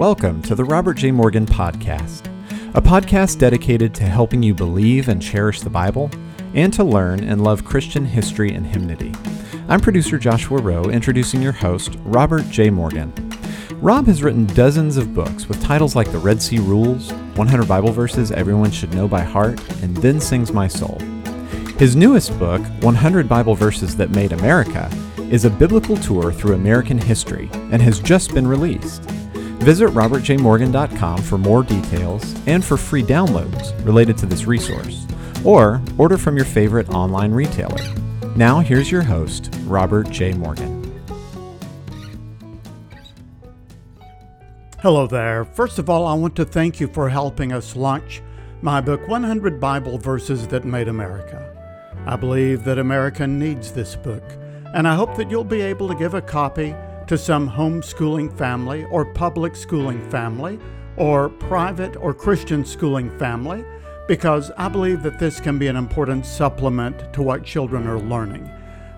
Welcome to the Robert J. Morgan Podcast, a podcast dedicated to helping you believe and cherish the Bible and to learn and love Christian history and hymnody. I'm producer Joshua Rowe, introducing your host, Robert J. Morgan. Rob has written dozens of books with titles like The Red Sea Rules, 100 Bible Verses Everyone Should Know by Heart, and Then Sings My Soul. His newest book, 100 Bible Verses That Made America, is a biblical tour through American history and has just been released. Visit robertjmorgan.com for more details and for free downloads related to this resource, or order from your favorite online retailer. Now, here's your host, Robert J. Morgan. Hello there. First of all, I want to thank you for helping us launch my book, 100 Bible Verses That Made America. I believe that America needs this book, and I hope that you'll be able to give a copy to some homeschooling family or public schooling family or private or Christian schooling family because I believe that this can be an important supplement to what children are learning.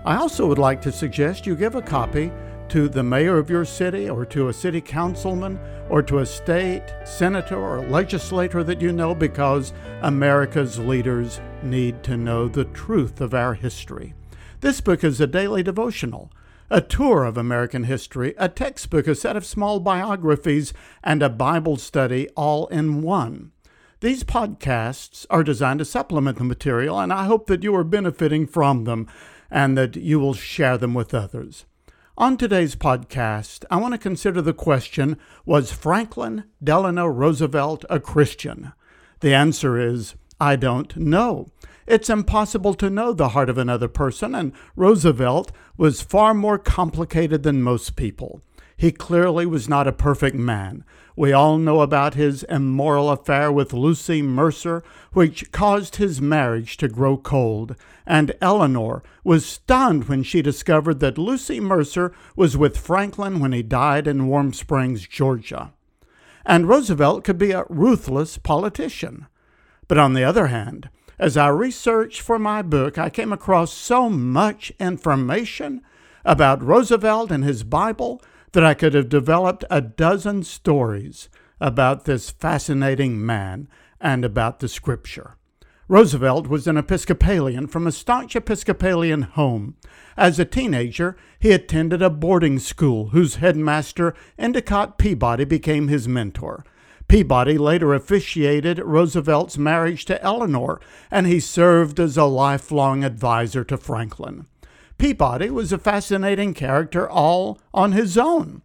I also would like to suggest you give a copy to the mayor of your city or to a city councilman or to a state senator or legislator that you know because America's leaders need to know the truth of our history. This book is a daily devotional, a tour of American history, a textbook, a set of small biographies, and a Bible study all in one. These podcasts are designed to supplement the material, and I hope that you are benefiting from them and that you will share them with others. On today's podcast, I want to consider the question Was Franklin Delano Roosevelt a Christian? The answer is I don't know. It's impossible to know the heart of another person, and Roosevelt was far more complicated than most people. He clearly was not a perfect man. We all know about his immoral affair with Lucy Mercer, which caused his marriage to grow cold. And Eleanor was stunned when she discovered that Lucy Mercer was with Franklin when he died in Warm Springs, Georgia. And Roosevelt could be a ruthless politician. But on the other hand, as I researched for my book, I came across so much information about Roosevelt and his Bible that I could have developed a dozen stories about this fascinating man and about the scripture. Roosevelt was an Episcopalian from a staunch Episcopalian home. As a teenager, he attended a boarding school whose headmaster, Endicott Peabody, became his mentor. Peabody later officiated Roosevelt's marriage to Eleanor, and he served as a lifelong advisor to Franklin. Peabody was a fascinating character all on his own.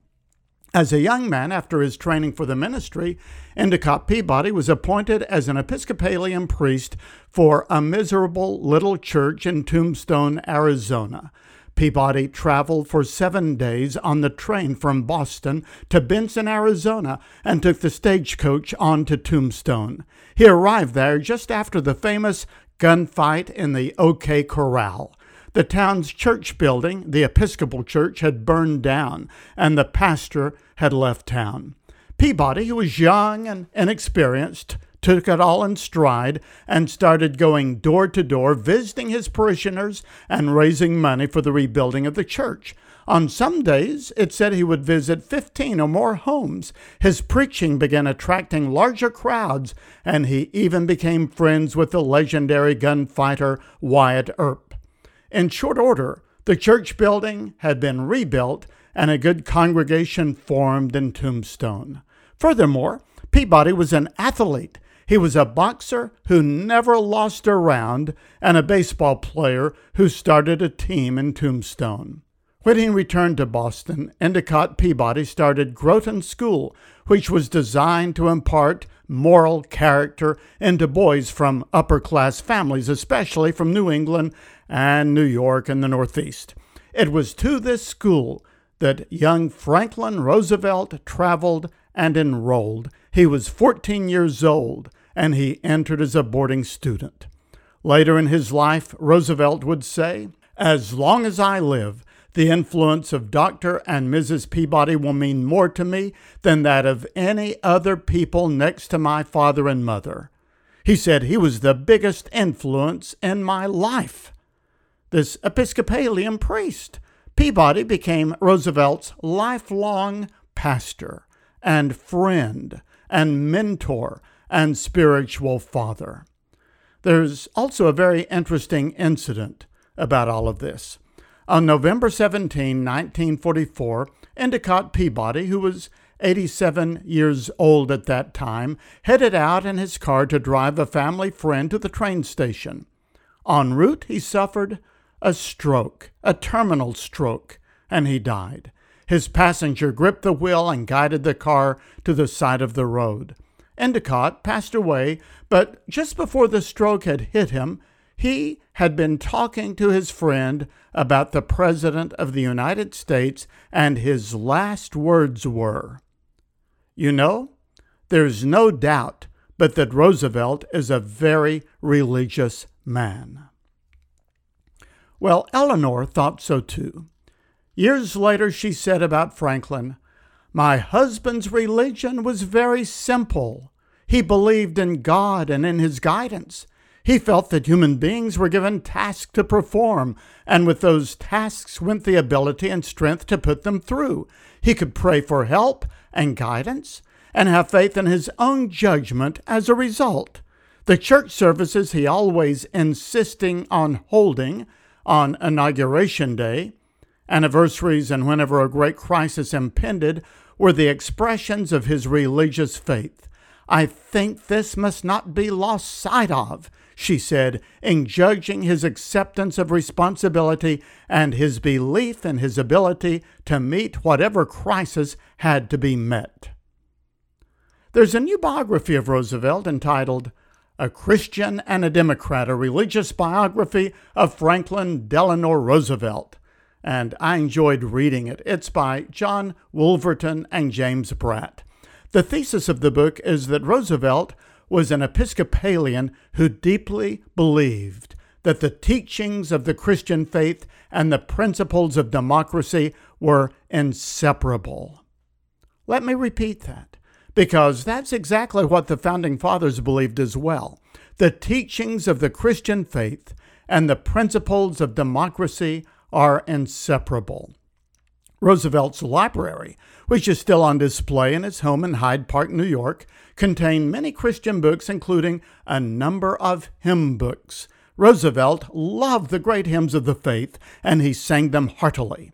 As a young man, after his training for the ministry, Endicott Peabody was appointed as an Episcopalian priest for a miserable little church in Tombstone, Arizona. Peabody traveled for seven days on the train from Boston to Benson, Arizona, and took the stagecoach on to Tombstone. He arrived there just after the famous gunfight in the OK Corral. The town's church building, the Episcopal Church, had burned down, and the pastor had left town. Peabody, who was young and inexperienced, took it all in stride and started going door to door, visiting his parishioners and raising money for the rebuilding of the church. On some days, it said he would visit 15 or more homes. His preaching began attracting larger crowds, and he even became friends with the legendary gunfighter Wyatt Earp. In short order, the church building had been rebuilt and a good congregation formed in Tombstone. Furthermore, Peabody was an athlete. He was a boxer who never lost a round and a baseball player who started a team in Tombstone. When he returned to Boston, Endicott Peabody started Groton School, which was designed to impart moral character into boys from upper class families, especially from New England and New York and the Northeast. It was to this school that young Franklin Roosevelt traveled and enrolled. He was 14 years old and he entered as a boarding student. Later in his life, Roosevelt would say, As long as I live, the influence of Dr. and Mrs. Peabody will mean more to me than that of any other people next to my father and mother. He said he was the biggest influence in my life this Episcopalian priest. Peabody became Roosevelt's lifelong pastor, and friend and mentor and spiritual father. There's also a very interesting incident about all of this. On November 17, 1944, Endicott Peabody, who was 87 years old at that time, headed out in his car to drive a family friend to the train station. En route, he suffered a stroke, a terminal stroke, and he died. His passenger gripped the wheel and guided the car to the side of the road. Endicott passed away, but just before the stroke had hit him, he had been talking to his friend about the President of the United States, and his last words were, You know, there's no doubt but that Roosevelt is a very religious man. Well, Eleanor thought so too. Years later, she said about Franklin, My husband's religion was very simple. He believed in God and in his guidance. He felt that human beings were given tasks to perform, and with those tasks went the ability and strength to put them through. He could pray for help and guidance and have faith in his own judgment as a result. The church services he always insisting on holding on Inauguration Day anniversaries, and whenever a great crisis impended, were the expressions of his religious faith. I think this must not be lost sight of, she said, in judging his acceptance of responsibility and his belief in his ability to meet whatever crisis had to be met. There's a new biography of Roosevelt entitled A Christian and a Democrat, a religious biography of Franklin Delano Roosevelt and I enjoyed reading it. It's by John Woolverton and James Bratt. The thesis of the book is that Roosevelt was an Episcopalian who deeply believed that the teachings of the Christian faith and the principles of democracy were inseparable. Let me repeat that, because that's exactly what the Founding Fathers believed as well. The teachings of the Christian faith and the principles of democracy are inseparable. Roosevelt's library, which is still on display in his home in Hyde Park, New York, contained many Christian books, including a number of hymn books. Roosevelt loved the great hymns of the faith, and he sang them heartily.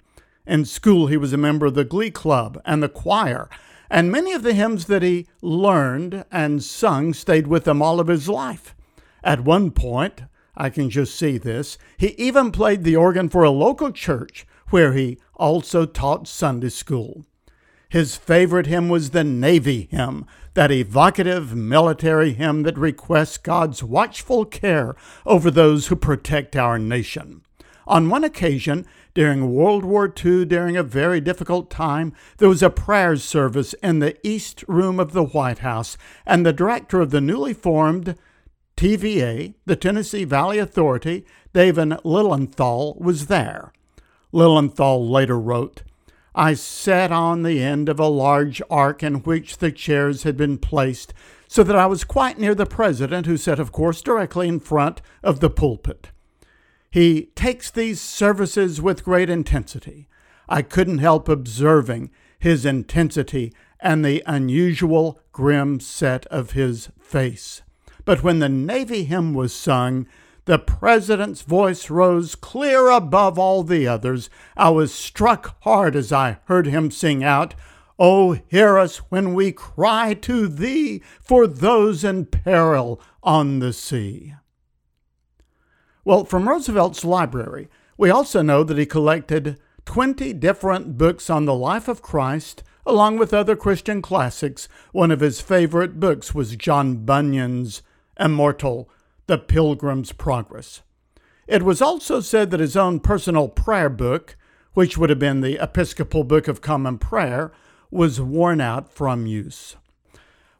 In school, he was a member of the Glee Club and the choir, and many of the hymns that he learned and sung stayed with him all of his life. At one point, I can just see this. He even played the organ for a local church where he also taught Sunday school. His favorite hymn was the Navy hymn, that evocative military hymn that requests God's watchful care over those who protect our nation. On one occasion, during World War II, during a very difficult time, there was a prayer service in the East Room of the White House, and the director of the newly formed TVA, the Tennessee Valley Authority, David Lilienthal, was there. Lilienthal later wrote, I sat on the end of a large arc in which the chairs had been placed, so that I was quite near the president, who sat, of course, directly in front of the pulpit. He takes these services with great intensity. I couldn't help observing his intensity and the unusual grim set of his face. But when the Navy hymn was sung, the president's voice rose clear above all the others. I was struck hard as I heard him sing out, Oh, hear us when we cry to thee for those in peril on the sea. Well, from Roosevelt's library, we also know that he collected 20 different books on the life of Christ, along with other Christian classics. One of his favorite books was John Bunyan's immortal, The Pilgrim's Progress. It was also said that his own personal prayer book, which would have been the Episcopal Book of Common Prayer, was worn out from use.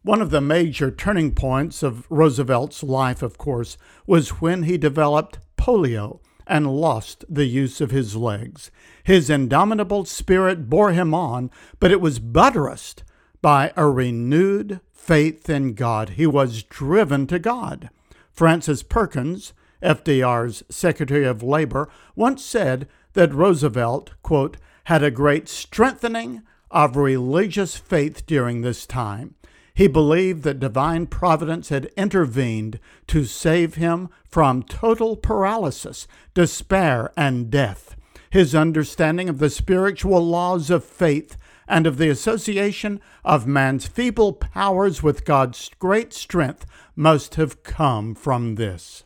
One of the major turning points of Roosevelt's life, of course, was when he developed polio and lost the use of his legs. His indomitable spirit bore him on, but it was buttressed by a renewed faith in God. He was driven to God. Frances Perkins, FDR's Secretary of Labor, once said that Roosevelt, quote, had a great strengthening of religious faith during this time. He believed that divine providence had intervened to save him from total paralysis, despair, and death. His understanding of the spiritual laws of faith and of the association of man's feeble powers with God's great strength must have come from this.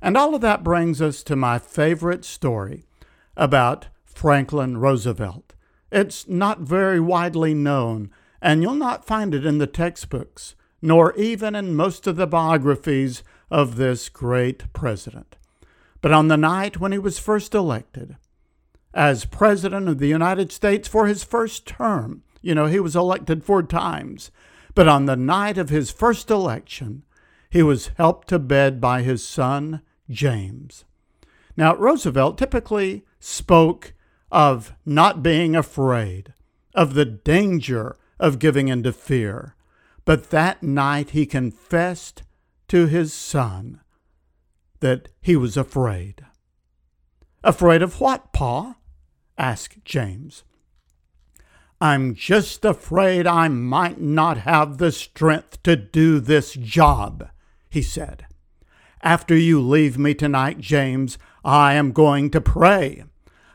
And all of that brings us to my favorite story about Franklin Roosevelt. It's not very widely known, and you'll not find it in the textbooks, nor even in most of the biographies of this great president. But on the night when he was first elected, as President of the United States for his first term. You know, he was elected four times. But on the night of his first election, he was helped to bed by his son, James. Now, Roosevelt typically spoke of not being afraid, of the danger of giving in to fear. But that night he confessed to his son that he was afraid. Afraid of what, Pa? Asked James. I'm just afraid I might not have the strength to do this job, he said. After you leave me tonight, James, I am going to pray.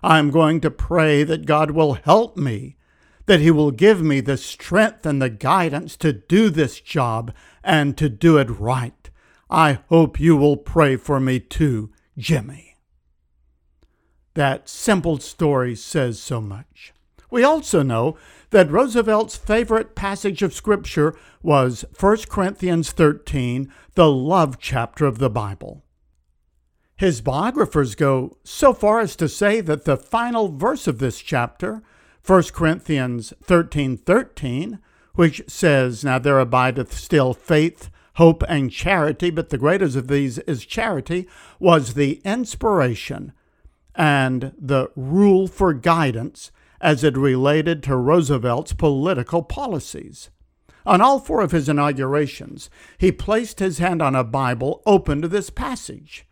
I am going to pray that God will help me, that He will give me the strength and the guidance to do this job and to do it right. I hope you will pray for me too, Jimmy. That simple story says so much. We also know that Roosevelt's favorite passage of Scripture was 1 Corinthians 13, the love chapter of the Bible. His biographers go so far as to say that the final verse of this chapter, 1 Corinthians 13 13, which says, Now there abideth still faith, hope, and charity, but the greatest of these is charity, was the inspiration and the rule for guidance as it related to Roosevelt's political policies. On all four of his inaugurations, he placed his hand on a Bible open to this passage.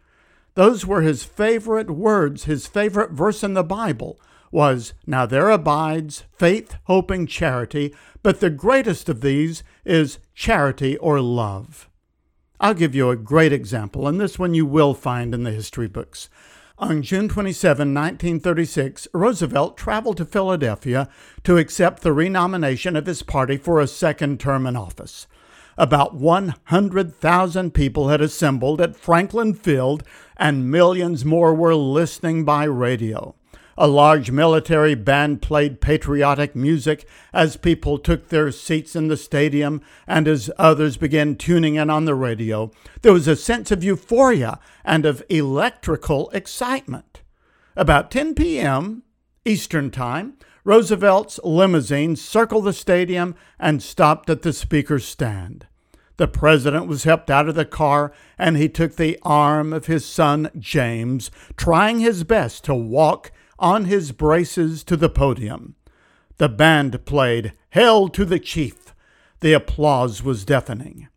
Those were his favorite words, his favorite verse in the Bible was, Now there abides faith, hope, and charity, but the greatest of these is charity or love. I'll give you a great example, and this one you will find in the history books. On June 27, 1936, Roosevelt traveled to Philadelphia to accept the renomination of his party for a second term in office. About 100,000 people had assembled at Franklin Field, and millions more were listening by radio. A large military band played patriotic music as people took their seats in the stadium and as others began tuning in on the radio. There was a sense of euphoria and of electrical excitement. About 10 p.m. Eastern Time, Roosevelt's limousine circled the stadium and stopped at the speaker's stand. The president was helped out of the car and he took the arm of his son James, trying his best to walk on his braces to the podium. The band played Hail to the Chief. The applause was deafening.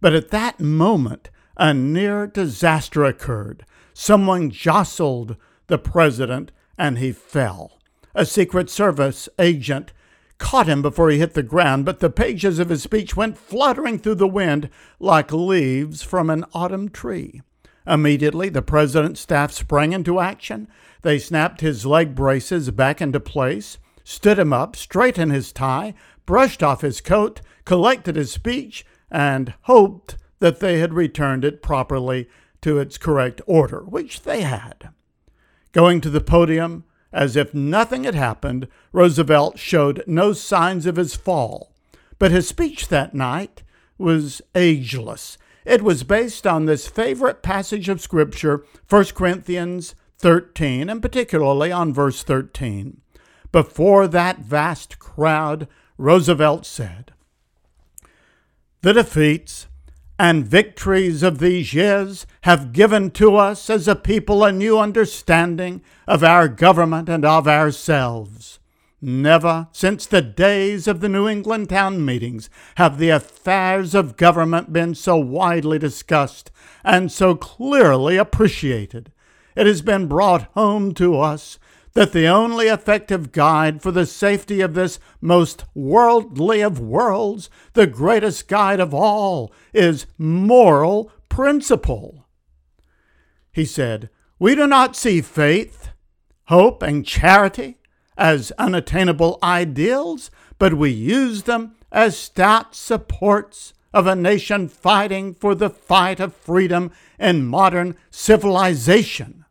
But at that moment, a near disaster occurred. Someone jostled the president and he fell. A Secret Service agent caught him before he hit the ground, but the pages of his speech went fluttering through the wind like leaves from an autumn tree. Immediately, the president's staff sprang into action. They snapped his leg braces back into place, stood him up, straightened his tie, brushed off his coat, collected his speech, and hoped that they had returned it properly to its correct order, which they had. Going to the podium, as if nothing had happened, Roosevelt showed no signs of his fall. But his speech that night was ageless. It was based on this favorite passage of Scripture, 1 Corinthians 13, and particularly on verse 13. Before that vast crowd, Roosevelt said, The defeats and victories of these years have given to us as a people a new understanding of our government and of ourselves. Never since the days of the New England town meetings have the affairs of government been so widely discussed and so clearly appreciated. It has been brought home to us that the only effective guide for the safety of this most worldly of worlds, the greatest guide of all, is moral principle. He said, We do not see faith, hope, and charity as unattainable ideals, but we use them as stout supports of a nation fighting for the fight of freedom in modern civilization.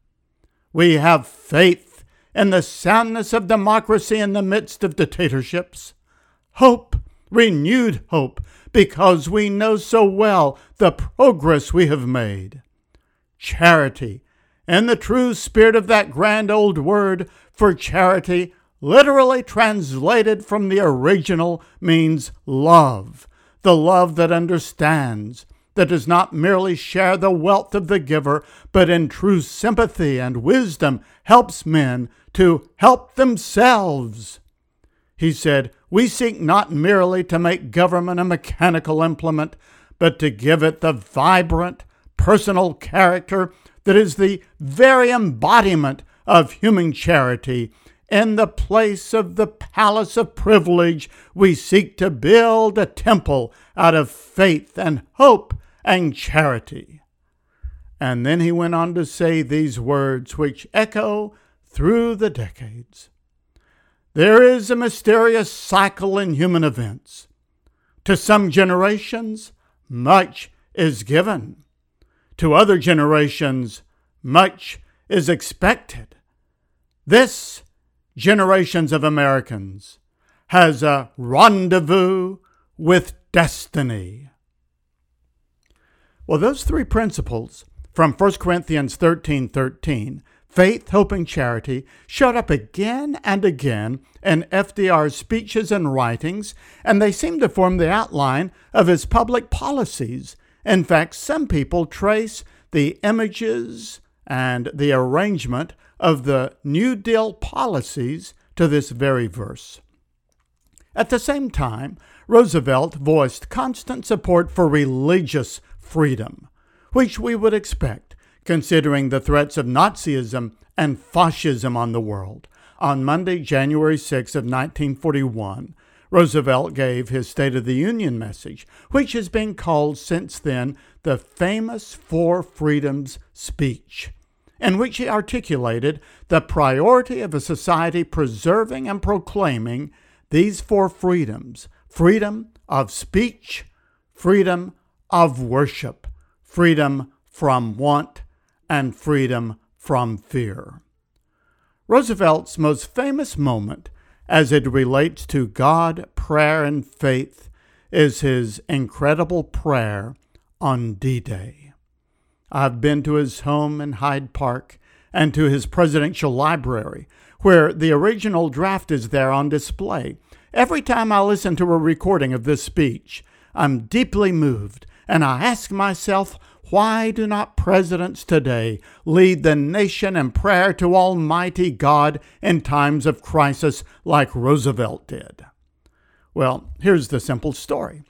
We have faith in the soundness of democracy in the midst of dictatorships. Hope, renewed hope, because we know so well the progress we have made. Charity, in the true spirit of that grand old word for charity, literally translated from the original, means love, the love that understands, that does not merely share the wealth of the giver, but in true sympathy and wisdom helps men to help themselves. He said, We seek not merely to make government a mechanical implement, but to give it the vibrant, personal character that is the very embodiment of human charity in the place of the palace of privilege, we seek to build a temple out of faith and hope and charity. And then he went on to say these words which echo through the decades. There is a mysterious cycle in human events. To some generations, much is given. To other generations, much is expected. This generations of Americans has a rendezvous with destiny. Well, those three principles from 1 Corinthians 13 13, faith, hope, and charity, showed up again and again in FDR's speeches and writings, and they seem to form the outline of his public policies. In fact, some people trace the images and the arrangement of the New Deal policies to this very verse. At the same time, Roosevelt voiced constant support for religious freedom, which we would expect considering the threats of Nazism and fascism on the world. On Monday, January 6 of 1941, Roosevelt gave his State of the Union message, which has been called since then the famous Four Freedoms speech in which he articulated the priority of a society preserving and proclaiming these four freedoms freedom of speech, freedom of worship, freedom from want, and freedom from fear. Roosevelt's most famous moment as it relates to God, prayer, and faith is his incredible prayer on D Day. I've been to his home in Hyde Park and to his presidential library, where the original draft is there on display. Every time I listen to a recording of this speech, I'm deeply moved, and I ask myself, why do not presidents today lead the nation in prayer to Almighty God in times of crisis like Roosevelt did? Well, here's the simple story.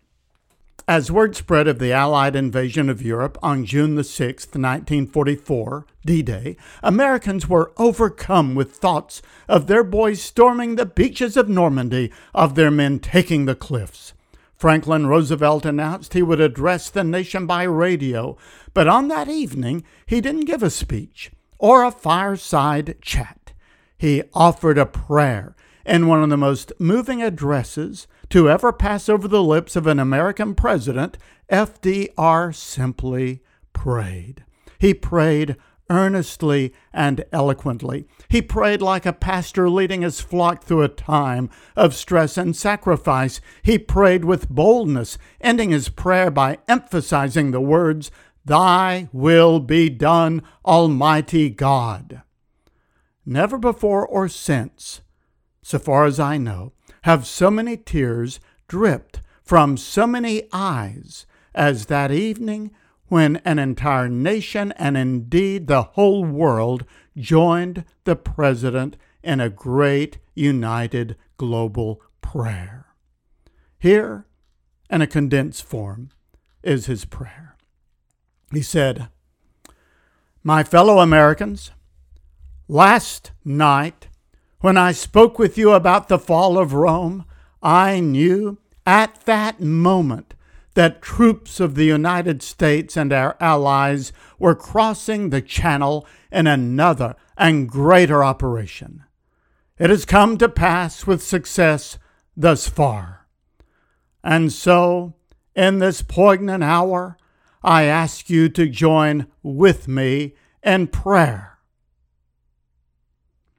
As word spread of the Allied invasion of Europe on June the 6th, 1944, D Day, Americans were overcome with thoughts of their boys storming the beaches of Normandy, of their men taking the cliffs. Franklin Roosevelt announced he would address the nation by radio, but on that evening he didn't give a speech or a fireside chat. He offered a prayer in one of the most moving addresses to ever pass over the lips of an American president, FDR simply prayed. He prayed earnestly and eloquently. He prayed like a pastor leading his flock through a time of stress and sacrifice. He prayed with boldness, ending his prayer by emphasizing the words, Thy will be done, Almighty God. Never before or since, so far as I know, have so many tears dripped from so many eyes as that evening when an entire nation and indeed the whole world joined the President in a great united global prayer. Here, in a condensed form, is his prayer. He said, My fellow Americans, last night When I spoke with you about the fall of Rome, I knew at that moment that troops of the United States and our allies were crossing the channel in another and greater operation. It has come to pass with success thus far. And so, in this poignant hour, I ask you to join with me in prayer.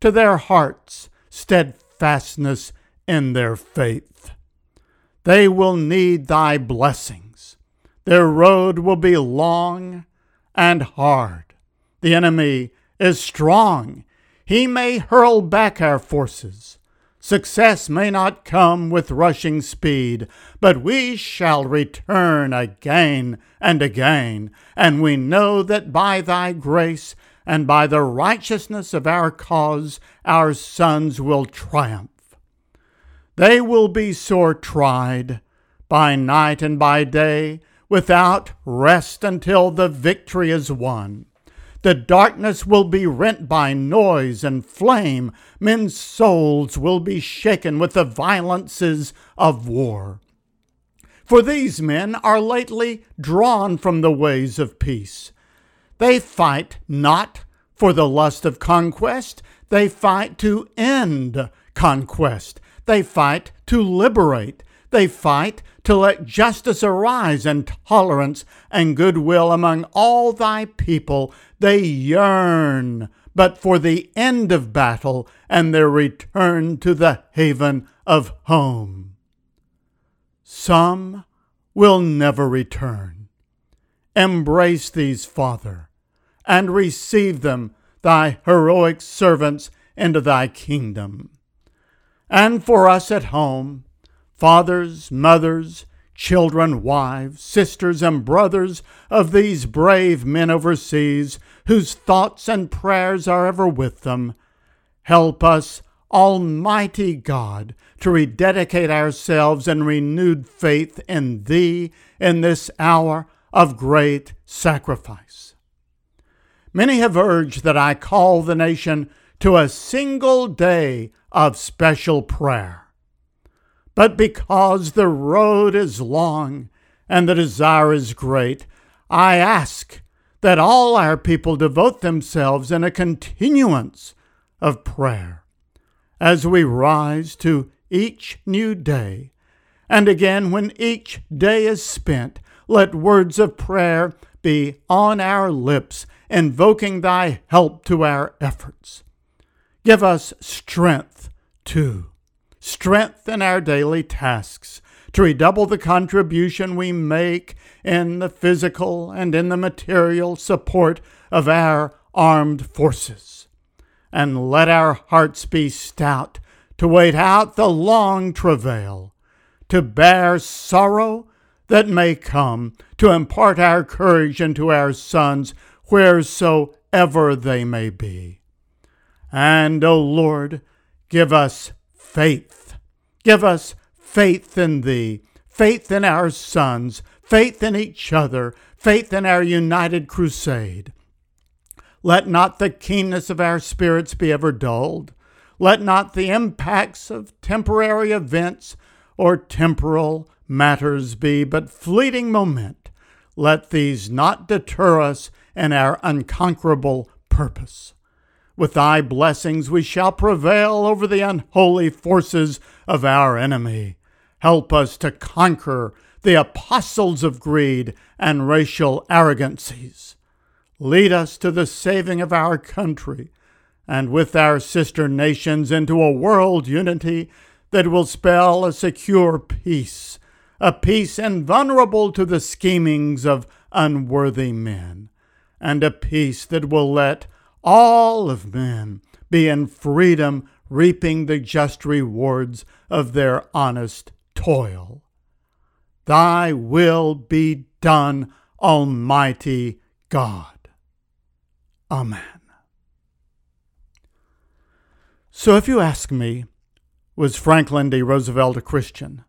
to their hearts, steadfastness in their faith. They will need thy blessings. Their road will be long and hard. The enemy is strong. He may hurl back our forces. Success may not come with rushing speed, but we shall return again and again, and we know that by thy grace and by the righteousness of our cause our sons will triumph. They will be sore tried by night and by day, without rest until the victory is won. The darkness will be rent by noise and flame. Men's souls will be shaken with the violences of war. For these men are lately drawn from the ways of peace. They fight not for the lust of conquest, they fight to end conquest. They fight to liberate. They fight to let justice arise and tolerance and goodwill among all thy people. They yearn but for the end of battle and their return to the haven of home. Some will never return. Embrace these, Father, and receive them, thy heroic servants, into thy kingdom. And for us at home, fathers, mothers, children, wives, sisters, and brothers of these brave men overseas, whose thoughts and prayers are ever with them, help us, Almighty God, to rededicate ourselves in renewed faith in Thee in this hour of great sacrifice. Many have urged that I call the nation to a single day of special prayer. But because the road is long and the desire is great, I ask that all our people devote themselves in a continuance of prayer as we rise to each new day. And again, when each day is spent, let words of prayer be on our lips, invoking thy help to our efforts. Give us strength, too, strength in our daily tasks, to redouble the contribution we make in the physical and in the material support of our armed forces. And let our hearts be stout to wait out the long travail, to bear sorrow that may come, to impart our courage into our sons wheresoever they may be. And, O Lord, give us faith. Give us faith in Thee, faith in our sons, faith in each other, faith in our united crusade. Let not the keenness of our spirits be ever dulled. Let not the impacts of temporary events or temporal matters be but fleeting moment. Let these not deter us in our unconquerable purpose. With thy blessings we shall prevail over the unholy forces of our enemy. Help us to conquer the apostles of greed and racial arrogancies. Lead us to the saving of our country, and with our sister nations into a world unity that will spell a secure peace, a peace invulnerable to the schemings of unworthy men, and a peace that will let all of men be in freedom, reaping the just rewards of their honest toil. Thy will be done, Almighty God. Amen. So, if you ask me, was Franklin D. Roosevelt a Christian?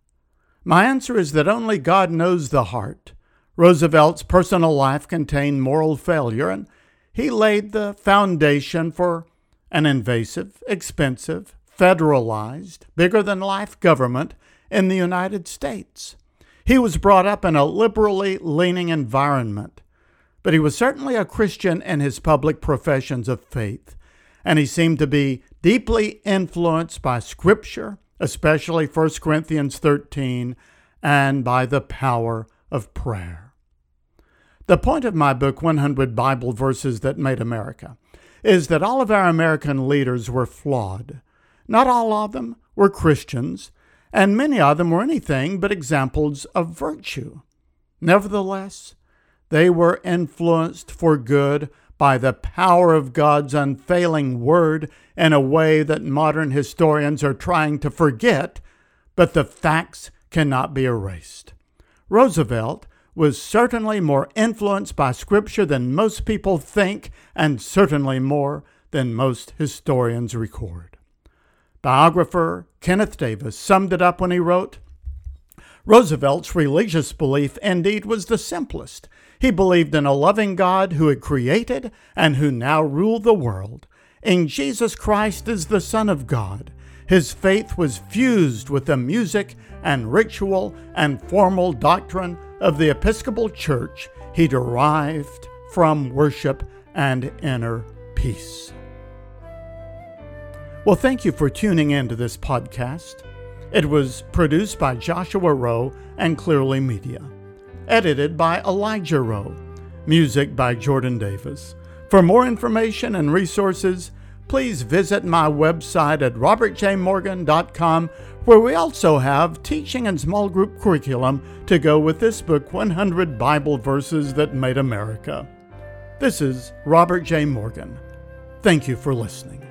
My answer is that only God knows the heart. Roosevelt's personal life contained moral failure, and he laid the foundation for an invasive, expensive, federalized, bigger than life government in the United States. He was brought up in a liberally leaning environment, but he was certainly a Christian in his public professions of faith, and he seemed to be deeply influenced by Scripture, especially 1 Corinthians 13, and by the power of prayer. The point of my book, 100 Bible Verses That Made America, is that all of our American leaders were flawed. Not all of them were Christians, and many of them were anything but examples of virtue. Nevertheless, they were influenced for good by the power of God's unfailing word in a way that modern historians are trying to forget, but the facts cannot be erased. Roosevelt was certainly more influenced by Scripture than most people think, and certainly more than most historians record. Biographer Kenneth Davis summed it up when he wrote Roosevelt's religious belief indeed was the simplest. He believed in a loving God who had created and who now ruled the world, in Jesus Christ as the Son of God. His faith was fused with the music and ritual and formal doctrine of the Episcopal Church he derived from worship and inner peace. Well, thank you for tuning in to this podcast. It was produced by Joshua Rowe and Clearly Media, edited by Elijah Rowe, music by Jordan Davis. For more information and resources, please visit my website at robertjmorgan.com, where we also have teaching and small group curriculum to go with this book 100 Bible Verses That Made America. This is Robert J. Morgan. Thank you for listening.